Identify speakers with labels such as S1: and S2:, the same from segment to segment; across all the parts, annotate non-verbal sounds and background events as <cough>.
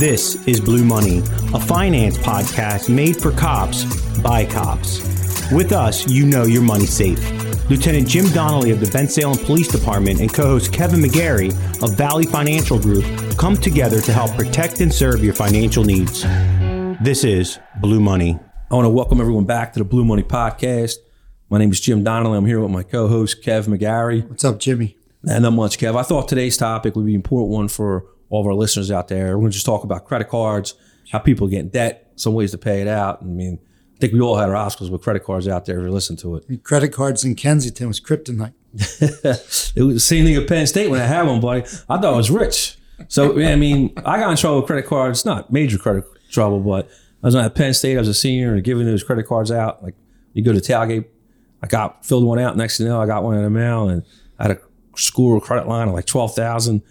S1: This is Blue Money, a finance podcast made for cops by cops. With us, you know your money's safe. Lieutenant Jim Donnelly of the Bensalem Police Department and co-host Kevin McGarry of Valley Financial Group come together to help protect and serve your financial needs. This is Blue Money.
S2: I want to welcome everyone back to the Blue Money Podcast. My name is Jim Donnelly. I'm here with my co-host Kev McGarry.
S3: What's up, Jimmy?
S2: And not much, Kev. I thought today's topic would be an important one for all of our listeners out there. We're going to just talk about credit cards, how people get in debt, some ways to pay it out. I mean, I think we all had our obstacles with credit cards out there if you listen to it.
S3: Credit cards in Kensington was kryptonite. <laughs>
S2: it was the same thing at Penn State when I had one, buddy. I thought I was rich. So, I mean, I got in trouble with credit cards, not major credit trouble, but I was at Penn State. I was a senior and giving those credit cards out. Like, you go to tailgate, I got filled one out. Next thing you know, I got one in the mail and I had a school credit line of like 12,000.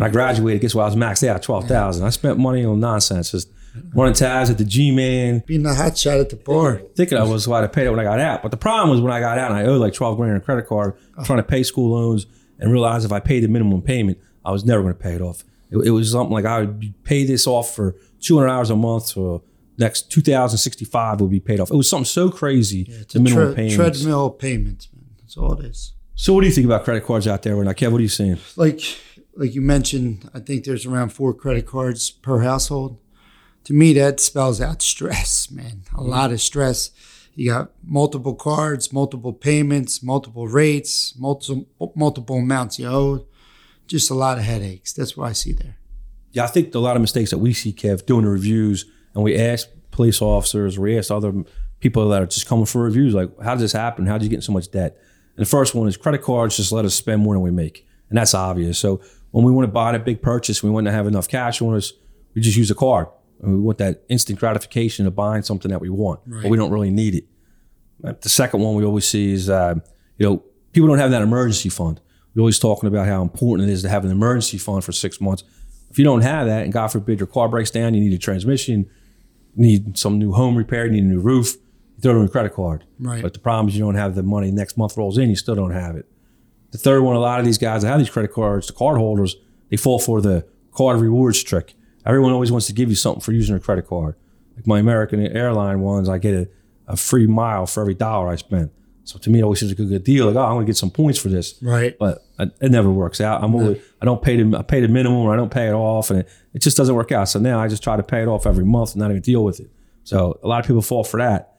S2: When I graduated, guess what? I was maxed out, 12,000. I spent money on nonsense, just running tabs at the G Man.
S3: Being the hot shot at the bar.
S2: Thinking I was why I paid it when I got out. But the problem was when I got out and I owed like 12 grand on a credit card, trying to pay school loans and realized if I paid the minimum payment, I was never going to pay it off. It, it, was something like I would pay this off for 200 hours a month. So next 2065 would be paid off. It was something so crazy.
S3: Yeah, the minimum tre- payments. Treadmill payments, man. That's all it is.
S2: So what do you think about credit cards out there right now? Kev, what are you saying?
S3: Like like you mentioned, I think there's around four credit cards per household. To me, that spells out stress, man. A mm-hmm. lot of stress. You got multiple cards, multiple payments, multiple rates, multiple multiple amounts you owe. Just a lot of headaches. That's what I see there.
S2: Yeah, I think a lot of mistakes that we see, Kev, doing the reviews, and we ask police officers, we ask other people that are just coming for reviews, like, how did this happen? How did you get in so much debt? And the first one is credit cards just let us spend more than we make. And that's obvious. So when we want to buy a big purchase, we want to have enough cash on us, we just use a card. And we want that instant gratification of buying something that we want, right. but we don't really need it. The second one we always see is, uh, you know, people don't have that emergency fund. We're always talking about how important it is to have an emergency fund for six months. If you don't have that, and God forbid your car breaks down, you need a transmission, need some new home repair, need a new roof, you throw it on a credit card.
S3: Right.
S2: But the problem is you don't have the money. Next month rolls in, you still don't have it. The third one, a lot of these guys that have these credit cards, the card holders, they fall for the card rewards trick. Everyone always wants to give you something for using a credit card. Like my American airline ones, I get a, a free mile for every dollar I spend. So to me, it always seems like a good deal. Like, oh, I'm going to get some points for this.
S3: Right.
S2: But I, it never works out. I'm always, I don't pay the, I pay the minimum or I don't pay it off and it, it just doesn't work out. So now I just try to pay it off every month and not even deal with it. So a lot of people fall for that.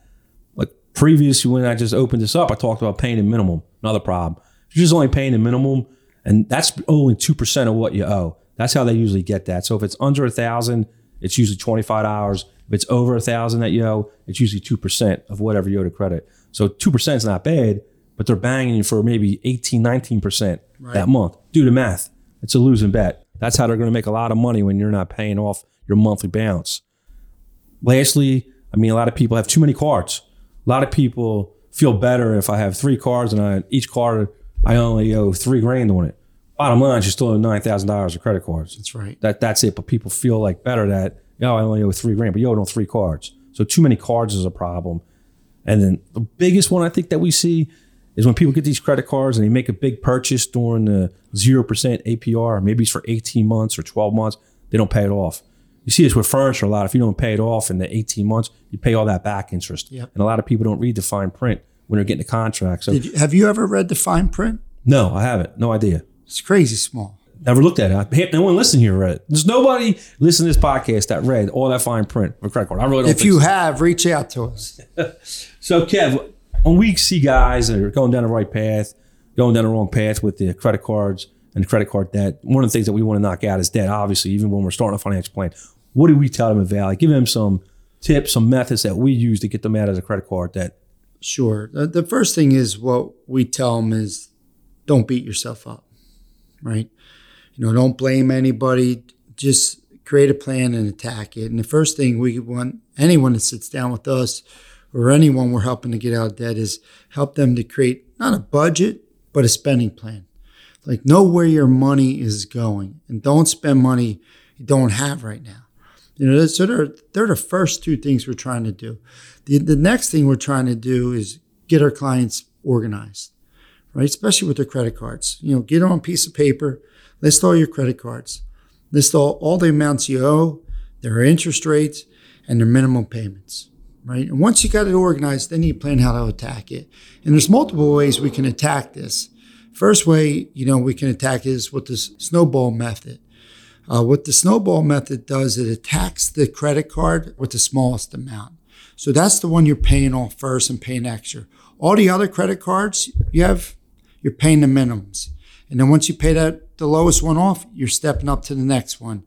S2: Like previously when I just opened this up, I talked about paying the minimum. Another problem. You're just only paying the minimum, and that's only two percent of what you owe. That's how they usually get that. So if it's under a thousand, it's usually twenty five dollars. If it's over a thousand that you owe, it's usually two percent of whatever you owe to credit. So two percent is not bad, but they're banging you for maybe 18, 19 percent that month. Do the math. It's a losing bet. That's how they're going to make a lot of money when you're not paying off your monthly balance. Lastly, I mean, a lot of people have too many cards. A lot of people feel better if I have three cards and I, each card I only owe three grand on it. Bottom line you still owe nine thousand dollars of credit cards.
S3: That's right.
S2: That that's it. But people feel like better that know I only owe three grand, but you owe on three cards. So too many cards is a problem. And then the biggest one I think that we see is when people get these credit cards and they make a big purchase during the zero percent APR, maybe it's for eighteen months or twelve months, they don't pay it off. You see this with furniture a lot. If you don't pay it off in the 18 months, you pay all that back interest.
S3: Yep.
S2: And a lot of people don't read the fine print when they're getting the contract. So,
S3: you, have you ever read the fine print?
S2: No, I haven't. No idea.
S3: It's crazy small.
S2: Never looked at it. I, no one listening here read it. There's nobody listening to this podcast that read all that fine print of credit card. I really don't.
S3: If you
S2: so.
S3: have, reach out to us. <laughs>
S2: so, Kev, when we see guys that are going down the right path, going down the wrong path with the credit cards and the credit card debt, one of the things that we want to knock out is debt. Obviously, even when we're starting a financial plan, what do we tell them at Valley? Give them some tips, some methods that we use to get them out of the credit card debt
S3: Sure. The first thing is what we tell them is don't beat yourself up, right? You know, don't blame anybody. Just create a plan and attack it. And the first thing we want anyone that sits down with us or anyone we're helping to get out of debt is help them to create not a budget, but a spending plan. Like know where your money is going and don't spend money you don't have right now. You know, so they're, they're the first two things we're trying to do. The, the next thing we're trying to do is get our clients organized, right? Especially with their credit cards. You know, get on a piece of paper, list all your credit cards, list all, all the amounts you owe, their interest rates, and their minimum payments. Right. And once you got it organized, then you plan how to attack it. And there's multiple ways we can attack this. First way, you know, we can attack is with the snowball method. Uh, what the snowball method does, it attacks the credit card with the smallest amount. So that's the one you're paying off first and paying extra. All the other credit cards you have, you're paying the minimums. And then once you pay that the lowest one off, you're stepping up to the next one,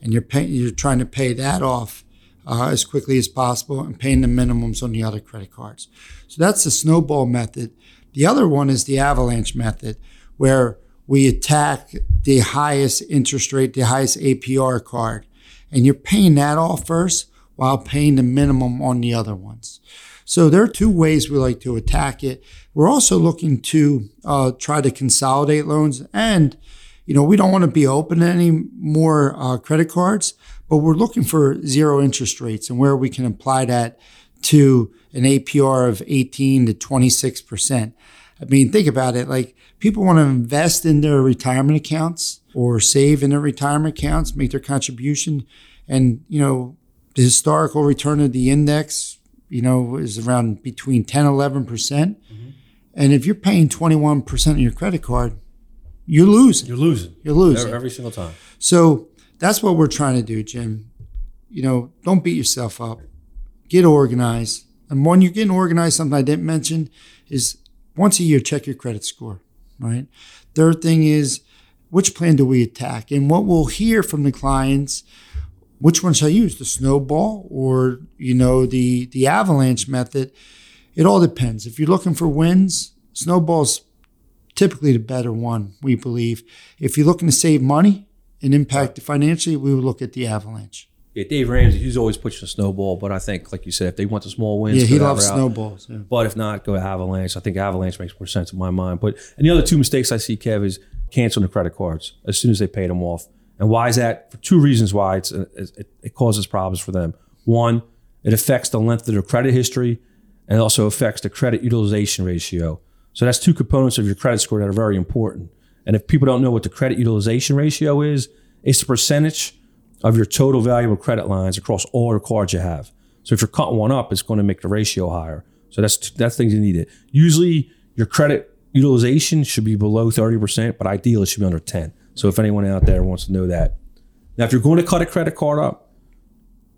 S3: and you're you're trying to pay that off uh, as quickly as possible and paying the minimums on the other credit cards. So that's the snowball method. The other one is the avalanche method, where we attack the highest interest rate, the highest APR card, and you're paying that off first while paying the minimum on the other ones. So there are two ways we like to attack it. We're also looking to uh, try to consolidate loans, and you know we don't want to be open to any more uh, credit cards, but we're looking for zero interest rates and where we can apply that to an APR of 18 to 26 percent. I mean, think about it. Like people want to invest in their retirement accounts or save in their retirement accounts, make their contribution. And, you know, the historical return of the index, you know, is around between 10, 11%. percent mm-hmm. And if you're paying 21% on your credit card, you're losing.
S2: You're losing.
S3: You're losing.
S2: Every, every single time.
S3: So that's what we're trying to do, Jim. You know, don't beat yourself up. Get organized. And when you're getting organized, something I didn't mention is once a year, check your credit score, right? Third thing is, which plan do we attack? And what we'll hear from the clients, which one should I use, the snowball or, you know, the, the avalanche method? It all depends. If you're looking for wins, snowball's typically the better one, we believe. If you're looking to save money and impact financially, we would look at the avalanche.
S2: Yeah, Dave Ramsey, he's always pushing a snowball, but I think, like you said, if they want the small wins,
S3: yeah, he loves snowballs. Yeah.
S2: But if not, go to Avalanche. I think Avalanche makes more sense in my mind. But and the other two mistakes I see, Kev, is canceling the credit cards as soon as they pay them off. And why is that? For two reasons why it's it, it causes problems for them. One, it affects the length of their credit history, and it also affects the credit utilization ratio. So that's two components of your credit score that are very important. And if people don't know what the credit utilization ratio is, it's the percentage of your total valuable credit lines across all the cards you have. So if you're cutting one up, it's going to make the ratio higher. So that's that's things you need it. Usually your credit utilization should be below 30%, but ideally it should be under 10. So if anyone out there wants to know that. Now if you're going to cut a credit card up,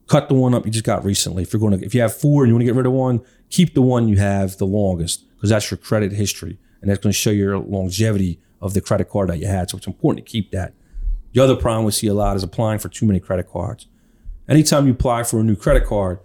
S2: cut the one up you just got recently. If you're going to if you have four and you want to get rid of one, keep the one you have the longest because that's your credit history and that's going to show your longevity of the credit card that you had. So it's important to keep that. The other problem we see a lot is applying for too many credit cards. Anytime you apply for a new credit card,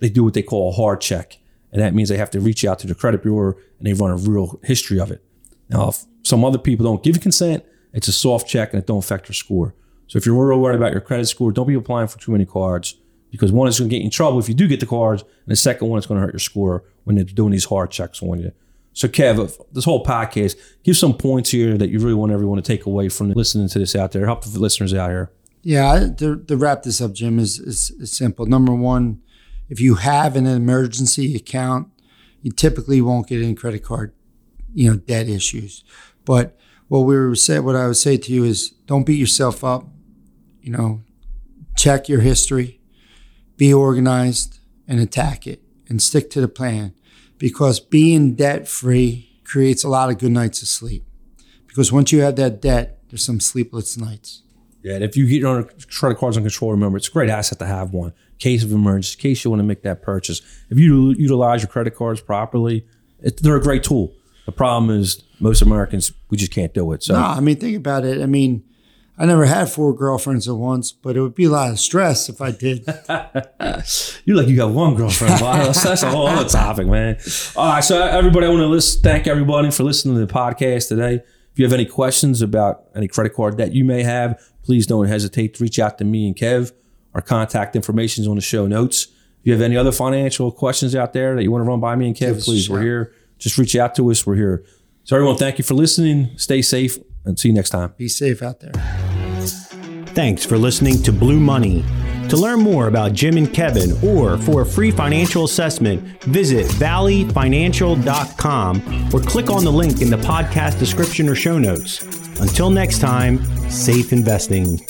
S2: they do what they call a hard check. And that means they have to reach out to the credit bureau and they run a real history of it. Now, if some other people don't give consent, it's a soft check and it don't affect your score. So if you're real worried about your credit score, don't be applying for too many cards because one is going to get you in trouble if you do get the cards, and the second one is going to hurt your score when they're doing these hard checks on you. So, Kev, this whole podcast, give some points here that you really want everyone to take away from listening to this out there. Help the listeners out here.
S3: Yeah, to, to wrap this up, Jim, is, is, is simple. Number one, if you have an emergency account, you typically won't get any credit card, you know, debt issues. But what we were say, what I would say to you is, don't beat yourself up. You know, check your history, be organized, and attack it, and stick to the plan because being debt free creates a lot of good nights of sleep. Because once you have that debt, there's some sleepless nights.
S2: Yeah, and if you get your credit cards on control, remember it's a great asset to have one. Case of emergency, case you want to make that purchase. If you utilize your credit cards properly, it, they're a great tool. The problem is most Americans we just can't do it. So
S3: no, I mean think about it. I mean, I never had four girlfriends at once, but it would be a lot of stress if I did. <laughs>
S2: You're like you got one girlfriend. that's, that's a whole other topic, man. All right, so everybody, I want to list, thank everybody for listening to the podcast today. If you have any questions about any credit card debt you may have, please don't hesitate to reach out to me and Kev. Our contact information is on the show notes. If you have any other financial questions out there that you want to run by me and Kev, please, we're here. Just reach out to us. We're here. So everyone, thank you for listening. Stay safe and see you next time.
S3: Be safe out there.
S1: Thanks for listening to Blue Money. To learn more about Jim and Kevin or for a free financial assessment, visit valleyfinancial.com or click on the link in the podcast description or show notes. Until next time, safe investing.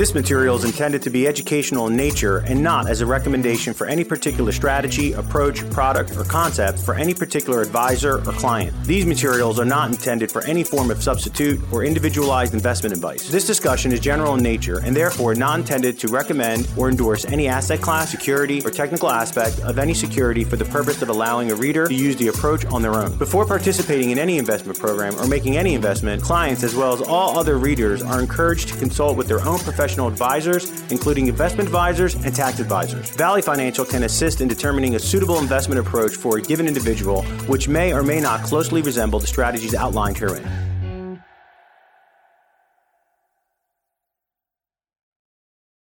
S1: This material is intended to be educational in nature and not as a recommendation for any particular strategy, approach, product, or concept for any particular advisor or client. These materials are not intended for any form of substitute or individualized investment advice. This discussion is general in nature and therefore not intended to recommend or endorse any asset class, security, or technical aspect of any security for the purpose of allowing a reader to use the approach on their own. Before participating in any investment program or making any investment, clients as well as all other readers are encouraged to consult with their own professional advisors, including investment advisors and tax advisors. Valley Financial can assist in determining a suitable investment approach for a given individual, which may or may not closely resemble the strategies outlined herein.